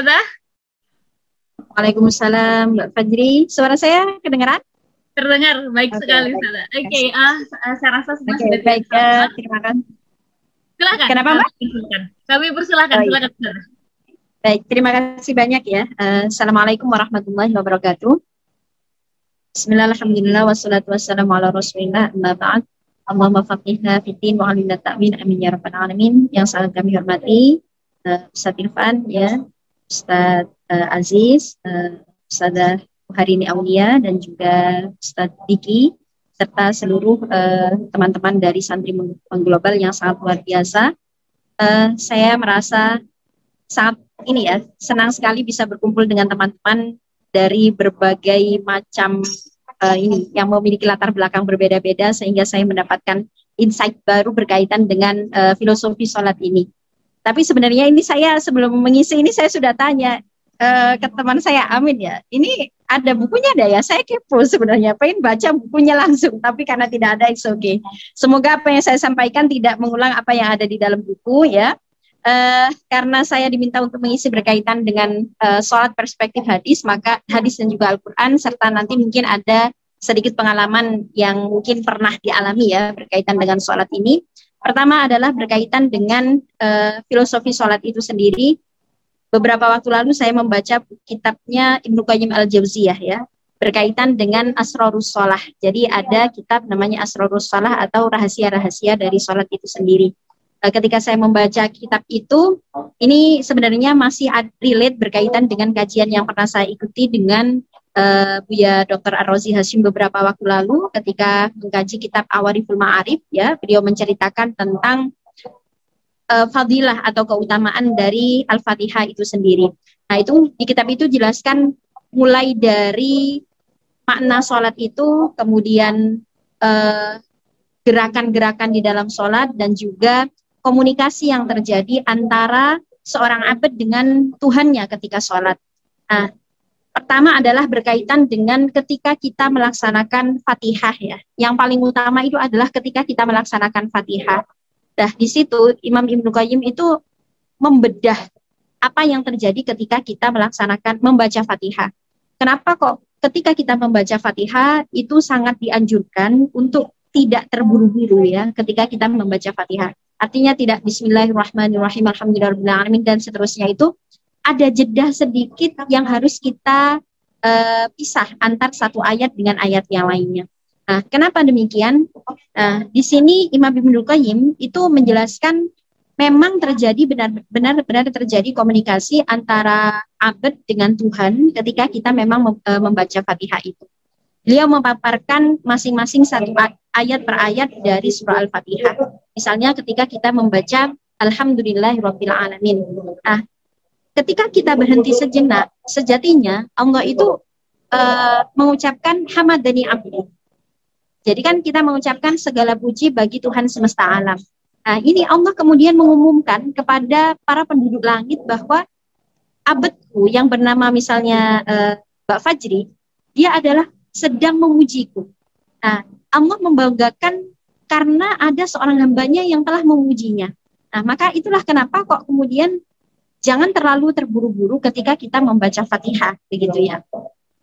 Ustazah. Waalaikumsalam Mbak Fajri. Suara saya kedengaran? Terdengar baik okay, sekali Ustazah. Oke, okay, uh, uh, saya rasa semua okay, sudah baik. Uh, terima kasih. Silakan. Kenapa Mbak? Kami persilakan, oh, iya. silakan Ustazah. Baik, terima kasih banyak ya. Uh, Assalamualaikum warahmatullahi wabarakatuh. Bismillahirrahmanirrahim. Wassalatu wassalamu ala rasulillah. Amma ba'd. Allahumma faqihna fitin wa alimna ta'min. Amin ya rabbal alamin. Yang sangat kami hormati uh, Ustaz Irfan ya, Ustaz uh, Aziz, uh, Ustazah Harini Aulia dan juga Ustaz Diki serta seluruh teman-teman uh, dari santri mengglobal yang sangat luar biasa. Uh, saya merasa sangat ini ya senang sekali bisa berkumpul dengan teman-teman dari berbagai macam uh, ini yang memiliki latar belakang berbeda-beda sehingga saya mendapatkan insight baru berkaitan dengan uh, filosofi sholat ini. Tapi sebenarnya ini saya sebelum mengisi ini saya sudah tanya uh, ke teman saya Amin ya. Ini ada bukunya ada ya. Saya kepo sebenarnya pengen baca bukunya langsung tapi karena tidak ada it's okay. Semoga apa yang saya sampaikan tidak mengulang apa yang ada di dalam buku ya uh, karena saya diminta untuk mengisi berkaitan dengan uh, sholat perspektif hadis, maka hadis dan juga Al-Quran, serta nanti mungkin ada sedikit pengalaman yang mungkin pernah dialami ya berkaitan dengan sholat ini. Pertama adalah berkaitan dengan uh, filosofi sholat itu sendiri. Beberapa waktu lalu saya membaca kitabnya Ibnu Qayyim al-Jauziyah ya, berkaitan dengan asrorus sholah. Jadi ada kitab namanya asrorus sholah atau rahasia-rahasia dari sholat itu sendiri. Eh, ketika saya membaca kitab itu, ini sebenarnya masih relate berkaitan dengan kajian yang pernah saya ikuti dengan uh, Buya Dr. Ar-Razi Hashim beberapa waktu lalu ketika mengkaji kitab Awariful Ma'arif ya, beliau menceritakan tentang uh, fadilah atau keutamaan dari Al-Fatihah itu sendiri. Nah, itu di kitab itu jelaskan mulai dari makna sholat itu, kemudian gerakan-gerakan di dalam sholat dan juga komunikasi yang terjadi antara seorang abad dengan Tuhannya ketika sholat. Nah, pertama adalah berkaitan dengan ketika kita melaksanakan Fatihah ya. Yang paling utama itu adalah ketika kita melaksanakan Fatihah. Nah, di situ Imam Ibnu Qayyim itu membedah apa yang terjadi ketika kita melaksanakan membaca Fatihah. Kenapa kok ketika kita membaca Fatihah itu sangat dianjurkan untuk tidak terburu-buru ya ketika kita membaca Fatihah. Artinya tidak bismillahirrahmanirrahim alhamdulillahirabbil dan seterusnya itu ada jeda sedikit yang harus kita uh, pisah antar satu ayat dengan ayat yang lainnya. Nah, kenapa demikian? Nah, di sini Imam Ibnu Qayyim itu menjelaskan memang terjadi benar-benar benar terjadi komunikasi antara abad dengan Tuhan ketika kita memang eh, membaca Fatihah itu. Beliau memaparkan masing-masing satu ayat per ayat dari surah Al-Fatihah. Misalnya ketika kita membaca Alhamdulillahirabbil alamin. Nah, ketika kita berhenti sejenak, sejatinya Allah itu uh, mengucapkan hamadani abdi. Jadi kan kita mengucapkan segala puji bagi Tuhan semesta alam. Nah, ini Allah kemudian mengumumkan kepada para penduduk langit bahwa abadku yang bernama misalnya uh, Mbak Fajri, dia adalah sedang memujiku. Nah, Allah membanggakan karena ada seorang hambanya yang telah memujinya. Nah, maka itulah kenapa kok kemudian jangan terlalu terburu-buru ketika kita membaca Fatihah, begitu ya.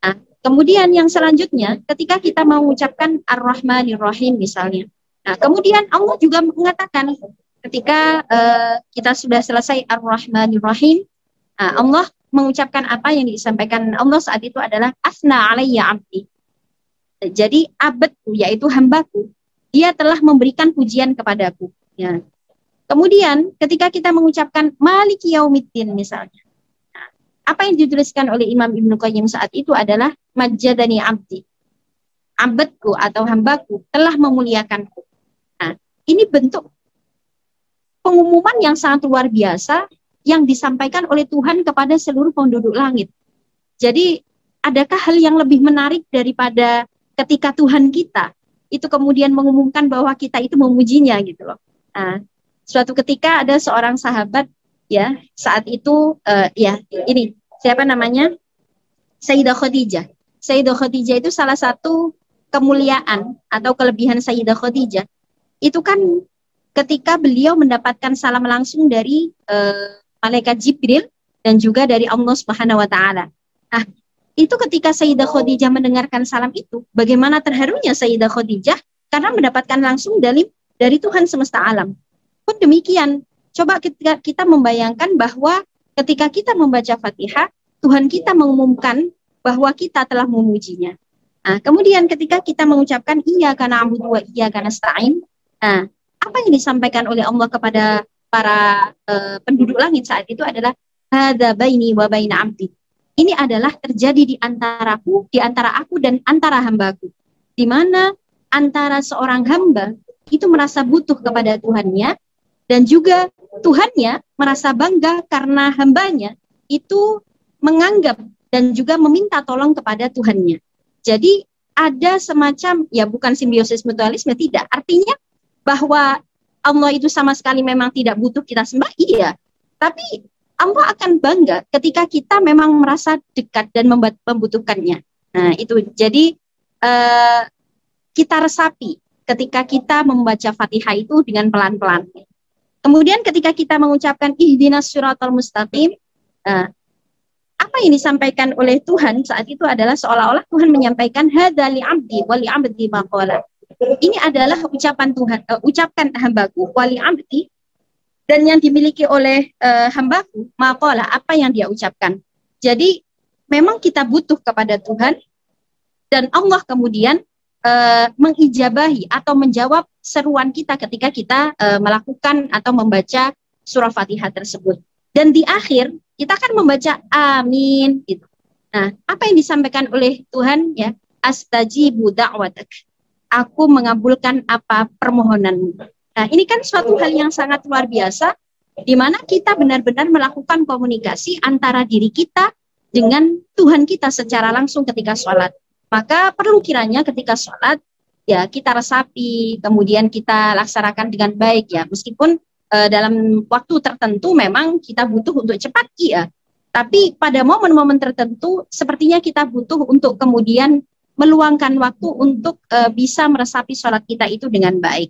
Nah, kemudian yang selanjutnya, ketika kita mengucapkan Ar-Rahmanir Rahim misalnya. Nah, kemudian Allah juga mengatakan ketika uh, kita sudah selesai Ar-Rahmanir Rahim, nah, Allah mengucapkan apa yang disampaikan Allah saat itu adalah asna alayya abdi. Jadi abadku yaitu hambaku, dia telah memberikan pujian kepadaku. Ya. Kemudian ketika kita mengucapkan Maliki Yaumiddin misalnya. Apa yang dituliskan oleh Imam Ibnu Qayyim saat itu adalah majadani abdi. Abadku atau hambaku telah memuliakanku. Nah, ini bentuk pengumuman yang sangat luar biasa yang disampaikan oleh Tuhan kepada seluruh penduduk langit. Jadi, adakah hal yang lebih menarik daripada ketika Tuhan kita itu kemudian mengumumkan bahwa kita itu memujinya gitu loh. Nah, suatu ketika ada seorang sahabat ya saat itu uh, ya ini siapa namanya Sayyidah Khadijah. Sayyidah Khadijah itu salah satu kemuliaan atau kelebihan Sayyidah Khadijah itu kan ketika beliau mendapatkan salam langsung dari uh, malaikat Jibril dan juga dari Allah Subhanahu wa taala. Nah, itu ketika Sayyidah Khadijah mendengarkan salam itu, bagaimana terharunya Sayyidah Khadijah karena mendapatkan langsung dari dari Tuhan semesta alam. Pun demikian, coba kita, kita membayangkan bahwa ketika kita membaca Fatihah, Tuhan kita mengumumkan bahwa kita telah memujinya. Nah, kemudian ketika kita mengucapkan iya karena abu dua iya karena stain, nah, apa yang disampaikan oleh Allah kepada para uh, penduduk langit saat itu adalah hadza baini wa baina. Ini adalah terjadi di antaraku, di antara aku dan antara hambaku. Di mana antara seorang hamba itu merasa butuh kepada Tuhannya dan juga Tuhannya merasa bangga karena hambanya itu menganggap dan juga meminta tolong kepada Tuhannya. Jadi ada semacam ya bukan simbiosis mutualisme tidak. Artinya bahwa Allah itu sama sekali memang tidak butuh kita sembah iya. Tapi Allah akan bangga ketika kita memang merasa dekat dan membutuhkannya. Nah, itu. Jadi uh, kita resapi ketika kita membaca Fatihah itu dengan pelan-pelan. Kemudian ketika kita mengucapkan ihdinas suratul mustaqim, uh, apa yang disampaikan oleh Tuhan saat itu adalah seolah-olah Tuhan menyampaikan hadali abdi wali abdi maqala. Ini adalah ucapan Tuhan, uh, ucapkan hambaku wali abdi dan yang dimiliki oleh uh, hambaku maqala apa yang dia ucapkan. Jadi memang kita butuh kepada Tuhan dan Allah kemudian uh, mengijabahi atau menjawab seruan kita ketika kita uh, melakukan atau membaca surah Fatihah tersebut. Dan di akhir kita kan membaca amin gitu. Nah, apa yang disampaikan oleh Tuhan ya? Astajibu da'watak. Aku mengabulkan apa permohonanmu. Nah, ini kan suatu hal yang sangat luar biasa di mana kita benar-benar melakukan komunikasi antara diri kita dengan Tuhan kita secara langsung ketika sholat. Maka perlu kiranya ketika sholat ya kita resapi, kemudian kita laksanakan dengan baik ya. Meskipun uh, dalam waktu tertentu memang kita butuh untuk cepat ya. Tapi pada momen-momen tertentu sepertinya kita butuh untuk kemudian meluangkan waktu untuk uh, bisa meresapi sholat kita itu dengan baik.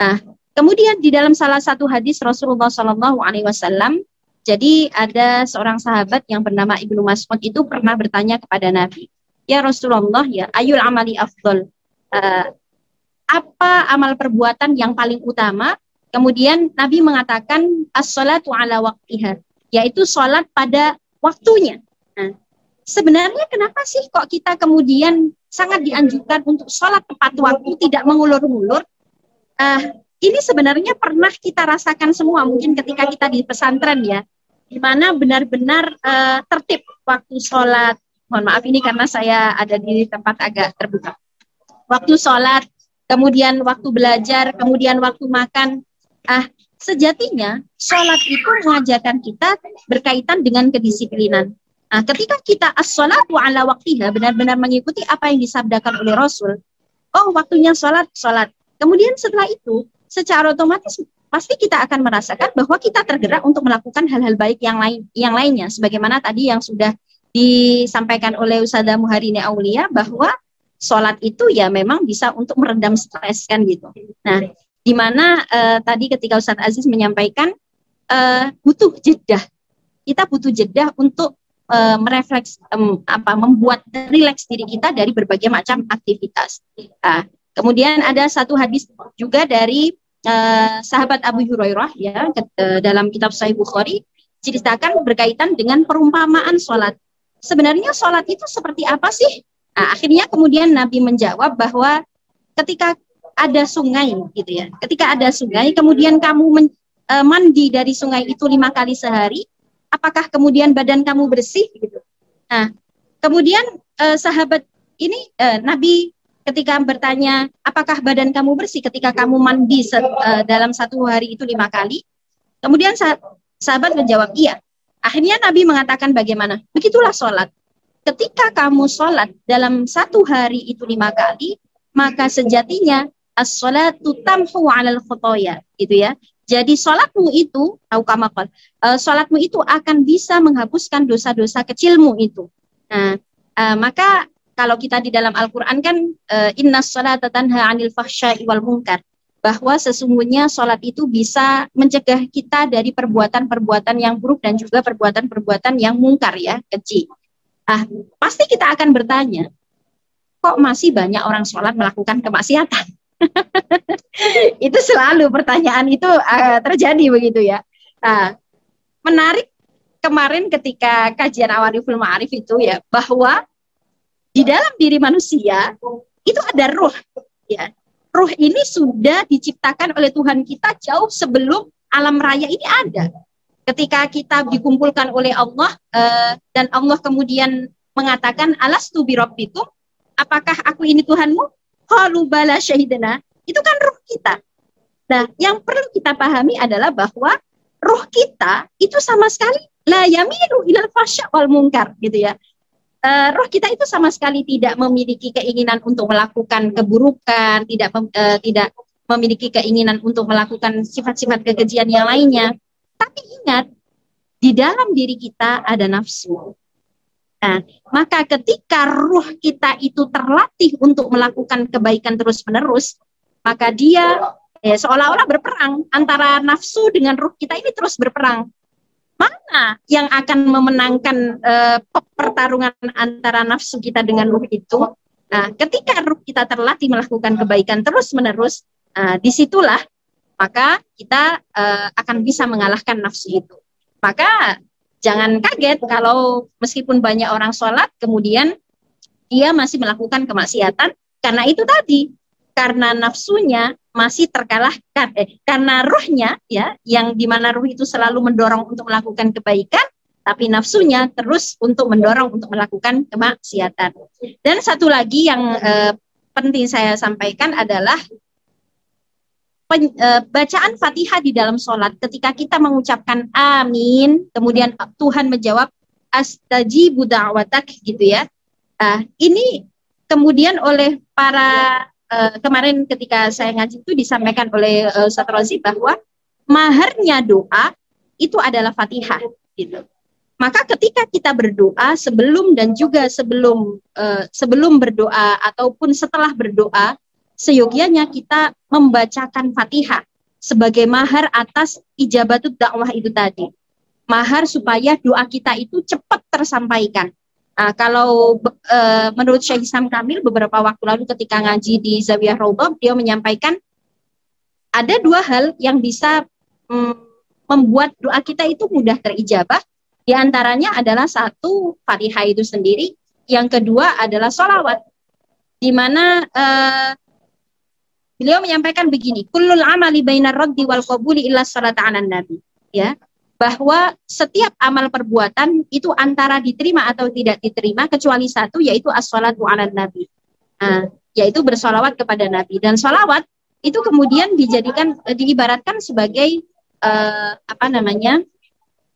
Nah, kemudian di dalam salah satu hadis Rasulullah Shallallahu Alaihi Wasallam, jadi ada seorang sahabat yang bernama Ibnu Mas'ud itu pernah bertanya kepada Nabi, ya Rasulullah ya, ayul amali afdol. Uh, apa amal perbuatan yang paling utama Kemudian Nabi mengatakan as-salatu ala waktiha, yaitu sholat pada waktunya. Nah, sebenarnya kenapa sih kok kita kemudian sangat dianjurkan untuk sholat tepat waktu, tidak mengulur-ulur? Uh, ini sebenarnya pernah kita rasakan semua, mungkin ketika kita di pesantren ya, di mana benar-benar uh, tertib waktu sholat. Mohon maaf ini karena saya ada di tempat agak terbuka. Waktu sholat, kemudian waktu belajar, kemudian waktu makan, Ah, sejatinya sholat itu mengajarkan kita berkaitan dengan kedisiplinan. Nah, ketika kita as-sholatu ala waktiha, benar-benar mengikuti apa yang disabdakan oleh Rasul, oh waktunya sholat, sholat. Kemudian setelah itu, secara otomatis pasti kita akan merasakan bahwa kita tergerak untuk melakukan hal-hal baik yang lain yang lainnya sebagaimana tadi yang sudah disampaikan oleh Usada Muharini Aulia bahwa sholat itu ya memang bisa untuk meredam stres kan gitu. Nah, di mana uh, tadi ketika Ustadz Aziz menyampaikan uh, butuh jeda, kita butuh jeda untuk uh, merefleks um, apa membuat rileks diri kita dari berbagai macam aktivitas. Uh, kemudian ada satu hadis juga dari uh, sahabat Abu Hurairah ya ke, uh, dalam kitab Sahih Bukhari ceritakan berkaitan dengan perumpamaan sholat. Sebenarnya sholat itu seperti apa sih? Nah, akhirnya kemudian Nabi menjawab bahwa ketika ada sungai gitu ya. Ketika ada sungai, kemudian kamu men, e, mandi dari sungai itu lima kali sehari, apakah kemudian badan kamu bersih gitu? Nah, kemudian e, sahabat ini e, Nabi ketika bertanya, apakah badan kamu bersih ketika kamu mandi se, e, dalam satu hari itu lima kali? Kemudian sah, sahabat menjawab iya. Akhirnya Nabi mengatakan bagaimana? Begitulah sholat. Ketika kamu sholat dalam satu hari itu lima kali, maka sejatinya as-salatu tamhu 'alal khotoya gitu ya. Jadi salatmu itu tahu kamakal, uh, salatmu itu akan bisa menghapuskan dosa-dosa kecilmu itu. Nah, uh, maka kalau kita di dalam Al-Qur'an kan uh, innas salata tanha 'anil fahsya'i wal munkar. Bahwa sesungguhnya sholat itu bisa mencegah kita dari perbuatan-perbuatan yang buruk dan juga perbuatan-perbuatan yang mungkar ya, keji. Ah, pasti kita akan bertanya, kok masih banyak orang sholat melakukan kemaksiatan? itu selalu pertanyaan itu uh, terjadi begitu ya. Nah, menarik kemarin ketika kajian awariful ma'arif itu ya bahwa di dalam diri manusia itu ada ruh ya ruh ini sudah diciptakan oleh Tuhan kita jauh sebelum alam raya ini ada. Ketika kita dikumpulkan oleh Allah uh, dan Allah kemudian mengatakan alas tu birabbikum, apakah aku ini Tuhanmu? Qalu bala syahidana. Itu kan ruh kita. Nah, yang perlu kita pahami adalah bahwa ruh kita itu sama sekali la yamilu ilal fasya wal mungkar gitu ya uh, roh kita itu sama sekali tidak memiliki keinginan untuk melakukan keburukan, tidak uh, tidak memiliki keinginan untuk melakukan sifat-sifat kekejian yang lainnya. Tapi ingat, di dalam diri kita ada nafsu. Nah, maka ketika ruh kita itu terlatih untuk melakukan kebaikan terus-menerus, maka dia ya, seolah-olah berperang antara nafsu dengan ruh kita ini terus berperang mana yang akan memenangkan uh, pertarungan antara nafsu kita dengan ruh itu? Nah, ketika ruh kita terlatih melakukan kebaikan terus-menerus, uh, di situlah maka kita uh, akan bisa mengalahkan nafsu itu. Maka jangan kaget kalau meskipun banyak orang sholat, kemudian dia masih melakukan kemaksiatan karena itu tadi karena nafsunya masih terkalahkan eh, karena ruhnya ya yang di mana ruh itu selalu mendorong untuk melakukan kebaikan tapi nafsunya terus untuk mendorong untuk melakukan kemaksiatan. Dan satu lagi yang eh, penting saya sampaikan adalah pen, eh, bacaan fatihah di dalam sholat. Ketika kita mengucapkan amin kemudian Tuhan menjawab astajibu da'watak gitu ya. Uh, ini kemudian oleh para uh, kemarin ketika saya ngaji itu disampaikan oleh uh, Ustaz Rozi bahwa maharnya doa itu adalah Fatihah gitu. Maka ketika kita berdoa sebelum dan juga sebelum uh, sebelum berdoa ataupun setelah berdoa, seyogianya kita membacakan Fatihah sebagai mahar atas ijabatut dakwah itu tadi. Mahar supaya doa kita itu cepat tersampaikan. Nah, kalau uh, menurut Syekh Isam Kamil beberapa waktu lalu ketika ngaji di Zawiyah Raudhah, dia menyampaikan ada dua hal yang bisa um, membuat doa kita itu mudah terijabah. Di antaranya adalah satu Fatihah itu sendiri, yang kedua adalah sholawat, di mana uh, beliau menyampaikan begini, kullul amali bainar raddi wal qabuli illa salata nabi. Ya, bahwa setiap amal perbuatan itu antara diterima atau tidak diterima kecuali satu yaitu as-salatu ala nabi. Nah, yaitu bersolawat kepada nabi. Dan solawat itu kemudian dijadikan diibaratkan sebagai uh, apa namanya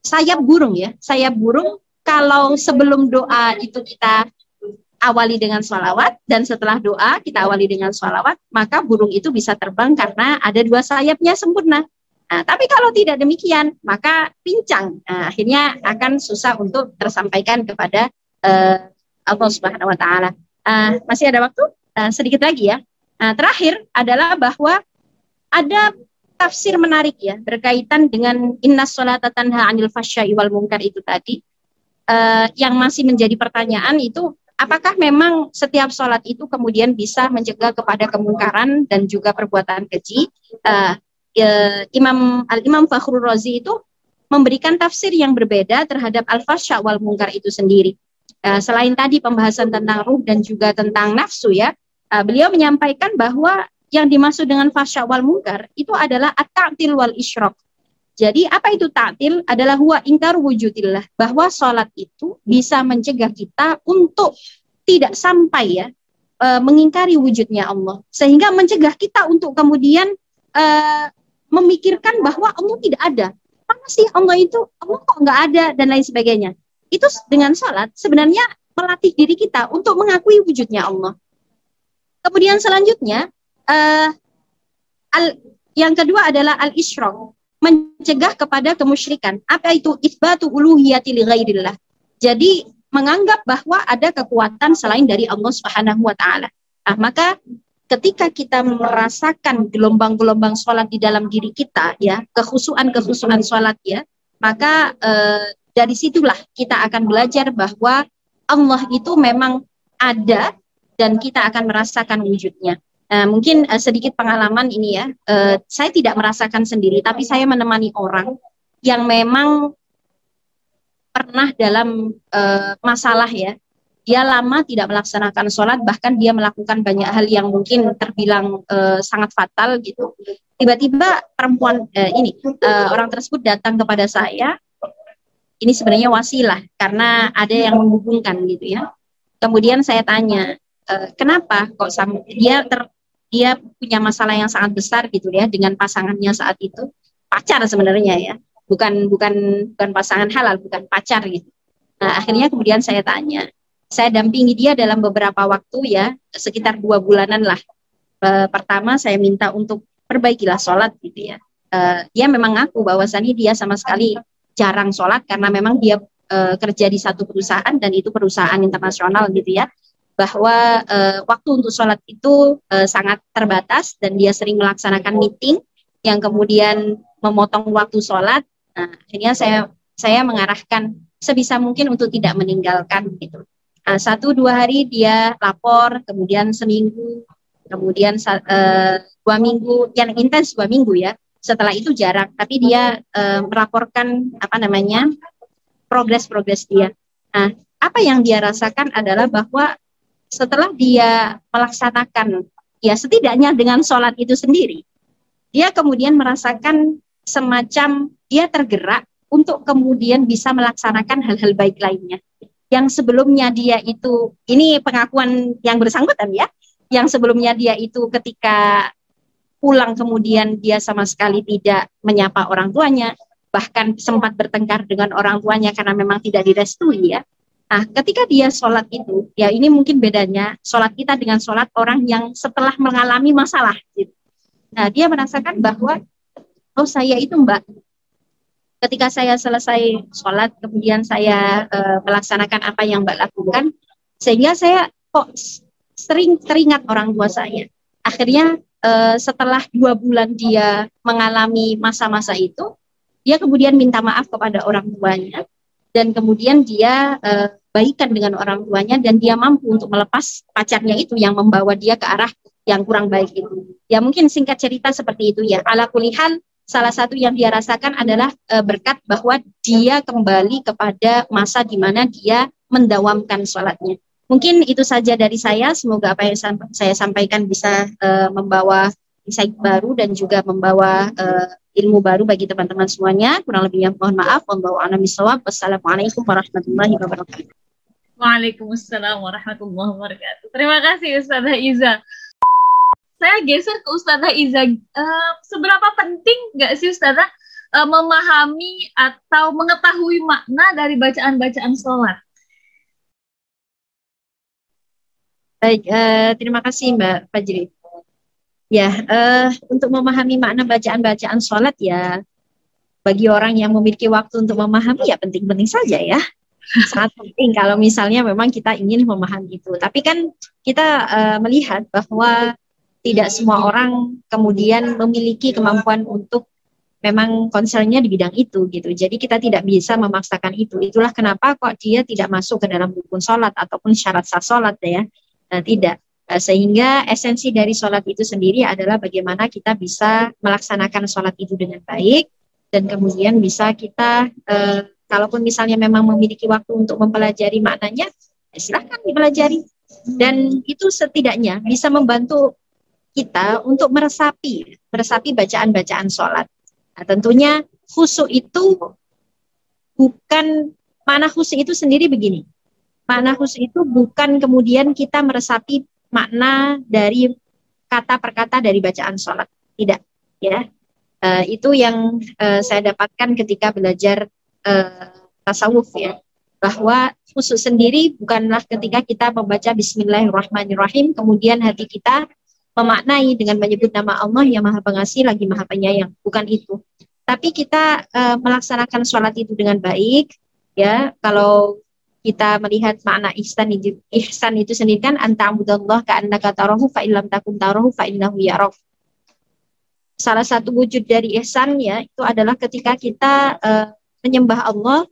sayap burung ya. Sayap burung kalau sebelum doa itu kita awali dengan sholawat dan setelah doa kita awali dengan sholawat maka burung itu bisa terbang karena ada dua sayapnya sempurna Nah, tapi kalau tidak demikian, maka pincang. Nah, akhirnya akan susah untuk tersampaikan kepada uh, Allah Subhanahu Wa Taala. Uh, masih ada waktu? Uh, sedikit lagi ya. Nah, terakhir adalah bahwa ada tafsir menarik ya berkaitan dengan inna sholata tanha anil fasya wal mungkar itu tadi. Uh, yang masih menjadi pertanyaan itu apakah memang setiap sholat itu kemudian bisa mencegah kepada kemungkaran dan juga perbuatan keji? Uh, ya, Imam Al Imam Fakhrul Razi itu memberikan tafsir yang berbeda terhadap al-fasya wal mungkar itu sendiri. Uh, selain tadi pembahasan tentang ruh dan juga tentang nafsu ya, uh, beliau menyampaikan bahwa yang dimaksud dengan fasya wal mungkar itu adalah at-ta'til wal isyrok. Jadi apa itu ta'til? Adalah huwa ingkar wujudillah. Bahwa sholat itu bisa mencegah kita untuk tidak sampai ya mengingkari wujudnya Allah. Sehingga mencegah kita untuk kemudian uh, memikirkan bahwa Allah tidak ada. Mana sih Allah itu? Allah kok nggak ada dan lain sebagainya. Itu dengan salat sebenarnya melatih diri kita untuk mengakui wujudnya Allah. Kemudian selanjutnya uh, al, yang kedua adalah al isyrok mencegah kepada kemusyrikan. Apa itu isbatu uluhiyati ghairillah. Jadi menganggap bahwa ada kekuatan selain dari Allah Subhanahu wa taala. Nah, maka ketika kita merasakan gelombang-gelombang sholat di dalam diri kita ya kekhusuan-kekhusuan sholat ya maka eh, dari situlah kita akan belajar bahwa Allah itu memang ada dan kita akan merasakan wujudnya Nah, mungkin uh, sedikit pengalaman ini ya. Uh, saya tidak merasakan sendiri, tapi saya menemani orang yang memang pernah dalam uh, masalah ya dia lama tidak melaksanakan sholat, bahkan dia melakukan banyak hal yang mungkin terbilang uh, sangat fatal gitu. Tiba-tiba perempuan uh, ini uh, orang tersebut datang kepada saya. Ini sebenarnya wasilah karena ada yang menghubungkan gitu ya. Kemudian saya tanya, uh, kenapa kok dia ter, dia punya masalah yang sangat besar gitu ya dengan pasangannya saat itu pacar sebenarnya ya bukan bukan bukan pasangan halal bukan pacar gitu. Nah akhirnya kemudian saya tanya saya dampingi dia dalam beberapa waktu ya, sekitar dua bulanan lah. E, pertama saya minta untuk perbaikilah sholat gitu ya. E, dia memang ngaku bahwasannya dia sama sekali jarang sholat karena memang dia e, kerja di satu perusahaan dan itu perusahaan internasional gitu ya. Bahwa e, waktu untuk sholat itu e, sangat terbatas dan dia sering melaksanakan meeting yang kemudian memotong waktu sholat. Nah, akhirnya saya saya mengarahkan sebisa mungkin untuk tidak meninggalkan gitu uh, satu dua hari dia lapor, kemudian seminggu, kemudian uh, dua minggu, yang intens dua minggu ya. Setelah itu jarak, tapi dia uh, melaporkan apa namanya progres-progres dia. Nah, apa yang dia rasakan adalah bahwa setelah dia melaksanakan ya setidaknya dengan sholat itu sendiri, dia kemudian merasakan semacam dia tergerak untuk kemudian bisa melaksanakan hal-hal baik lainnya yang sebelumnya dia itu ini pengakuan yang bersangkutan ya yang sebelumnya dia itu ketika pulang kemudian dia sama sekali tidak menyapa orang tuanya bahkan sempat bertengkar dengan orang tuanya karena memang tidak direstui ya Nah, ketika dia sholat itu, ya ini mungkin bedanya sholat kita dengan sholat orang yang setelah mengalami masalah. Gitu. Nah, dia merasakan bahwa, oh saya itu mbak, ketika saya selesai sholat kemudian saya uh, melaksanakan apa yang mbak lakukan sehingga saya kok sering teringat orang tua saya akhirnya uh, setelah dua bulan dia mengalami masa-masa itu dia kemudian minta maaf kepada orang tuanya dan kemudian dia uh, baikan dengan orang tuanya dan dia mampu untuk melepas pacarnya itu yang membawa dia ke arah yang kurang baik itu. Ya mungkin singkat cerita seperti itu ya. Ala kulihan salah satu yang dia rasakan adalah e, berkat bahwa dia kembali kepada masa di mana dia mendawamkan sholatnya. Mungkin itu saja dari saya. Semoga apa yang saya sampaikan bisa e, membawa insight baru dan juga membawa e, ilmu baru bagi teman-teman semuanya. Kurang lebihnya mohon maaf. Wassalamualaikum warahmatullahi wabarakatuh. Waalaikumsalam warahmatullahi wabarakatuh. Terima kasih Ustazah Iza saya geser ke Ustazah Iza. Uh, seberapa penting nggak sih Ustazah uh, memahami atau mengetahui makna dari bacaan-bacaan sholat? Baik, uh, terima kasih Mbak Fajri. Ya, uh, untuk memahami makna bacaan-bacaan sholat ya, bagi orang yang memiliki waktu untuk memahami ya penting-penting saja ya. Sangat penting kalau misalnya memang kita ingin memahami itu. Tapi kan kita uh, melihat bahwa tidak semua orang kemudian memiliki kemampuan untuk memang concernnya di bidang itu gitu. Jadi kita tidak bisa memaksakan itu. Itulah kenapa kok dia tidak masuk ke dalam rukun sholat ataupun syarat sah sholat ya. Nah, tidak. Nah, sehingga esensi dari sholat itu sendiri adalah bagaimana kita bisa melaksanakan sholat itu dengan baik dan kemudian bisa kita eh, kalaupun misalnya memang memiliki waktu untuk mempelajari maknanya, ya silahkan dipelajari. Dan itu setidaknya bisa membantu kita untuk meresapi, meresapi bacaan-bacaan sholat. Nah, tentunya khusyuk itu bukan mana khusyuk itu sendiri begini. Makna khusyuk itu bukan kemudian kita meresapi makna dari kata per kata dari bacaan sholat. Tidak, ya. Uh, itu yang uh, saya dapatkan ketika belajar uh, tasawuf ya bahwa khusyuk sendiri bukanlah ketika kita membaca Bismillahirrahmanirrahim kemudian hati kita memaknai dengan menyebut nama Allah yang Maha Pengasih lagi Maha Penyayang. Bukan itu. Tapi kita uh, melaksanakan sholat itu dengan baik, ya. Kalau kita melihat makna ihsan itu, ihsan itu sendiri kan anta'budallah ka'annaka tarahu fa illam takun tarahu fa innahu yarok. Salah satu wujud dari ihsan ya itu adalah ketika kita uh, menyembah Allah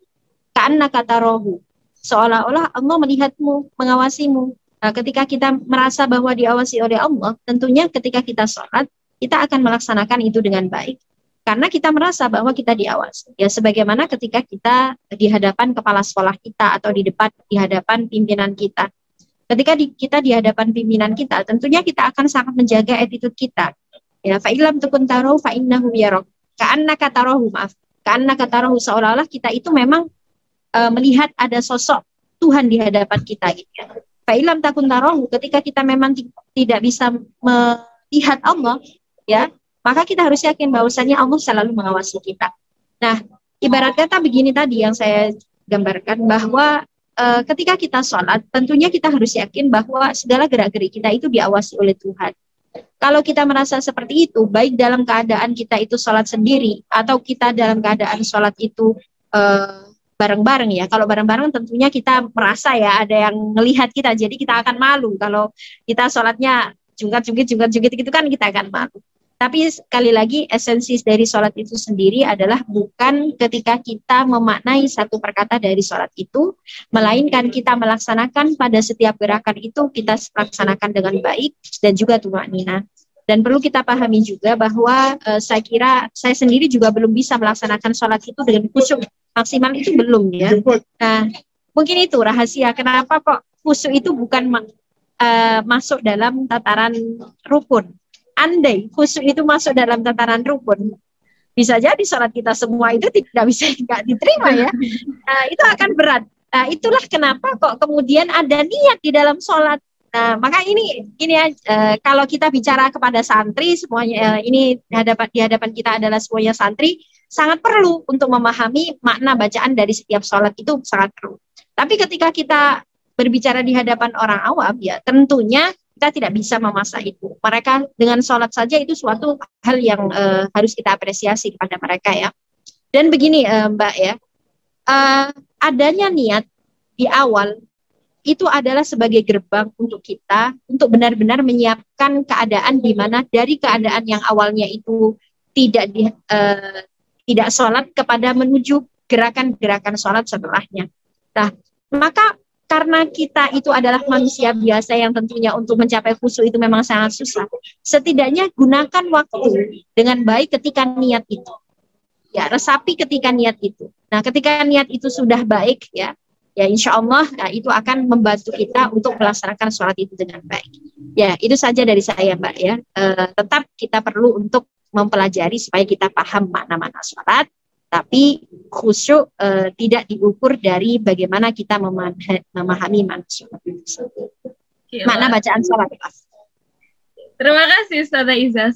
ka'annaka tarahu. Seolah-olah Allah melihatmu, mengawasimu. Nah, ketika kita merasa bahwa diawasi oleh Allah, tentunya ketika kita sholat, kita akan melaksanakan itu dengan baik karena kita merasa bahwa kita diawasi. Ya sebagaimana ketika kita di hadapan kepala sekolah kita atau di depan di hadapan pimpinan kita. Ketika di, kita di hadapan pimpinan kita, tentunya kita akan sangat menjaga attitude kita. Ya, fa'ilam tukun taruh fa'innahu yarok. Ka'anna katarohu, maaf. Ka'anna katarohu, seolah-olah kita itu memang uh, melihat ada sosok Tuhan di hadapan kita. Gitu. Fa'ilam takun tarohu, ketika kita memang tidak bisa melihat Allah, ya maka kita harus yakin bahwasanya Allah selalu mengawasi kita. Nah, ibarat kata begini tadi yang saya gambarkan bahwa e, ketika kita sholat, tentunya kita harus yakin bahwa segala gerak-gerik kita itu diawasi oleh Tuhan. Kalau kita merasa seperti itu, baik dalam keadaan kita itu sholat sendiri atau kita dalam keadaan sholat itu e, bareng-bareng ya. Kalau bareng-bareng tentunya kita merasa ya ada yang melihat kita, jadi kita akan malu kalau kita sholatnya jungkat-jungkit, jungkat-jungkit itu kan kita akan malu. Tapi sekali lagi esensi dari sholat itu sendiri adalah bukan ketika kita memaknai satu perkata dari sholat itu, melainkan kita melaksanakan pada setiap gerakan itu kita laksanakan dengan baik dan juga tumak nina. Dan perlu kita pahami juga bahwa e, saya kira saya sendiri juga belum bisa melaksanakan sholat itu dengan khusyuk maksimal itu belum ya. Nah, mungkin itu rahasia kenapa kok khusyuk itu bukan e, masuk dalam tataran rukun andai khusyuk itu masuk dalam tataran rukun, bisa jadi sholat kita semua itu tidak bisa nggak diterima ya. Nah, itu akan berat. Nah, itulah kenapa kok kemudian ada niat di dalam sholat. Nah, maka ini ini uh, kalau kita bicara kepada santri semuanya uh, ini di hadapan di hadapan kita adalah semuanya santri sangat perlu untuk memahami makna bacaan dari setiap sholat itu sangat perlu. Tapi ketika kita berbicara di hadapan orang awam ya tentunya kita tidak bisa memasak itu. Mereka dengan sholat saja itu suatu hal yang uh, harus kita apresiasi kepada mereka ya. Dan begini Mbak ya, adanya niat di awal itu adalah sebagai gerbang untuk kita untuk benar-benar menyiapkan keadaan di mana dari keadaan yang awalnya itu tidak di, uh, tidak sholat kepada menuju gerakan-gerakan sholat setelahnya. Nah, maka karena kita itu adalah manusia biasa yang tentunya untuk mencapai khusyuk itu memang sangat susah. Setidaknya gunakan waktu dengan baik ketika niat itu. Ya, resapi ketika niat itu. Nah, ketika niat itu sudah baik ya, ya insya Allah nah, itu akan membantu kita untuk melaksanakan sholat itu dengan baik. Ya, itu saja dari saya Mbak ya. E, tetap kita perlu untuk mempelajari supaya kita paham makna-makna sholat tapi khusyuk uh, tidak diukur dari bagaimana kita memahami manusia. Mana bacaan sholat. Terima kasih Ustazah Iza.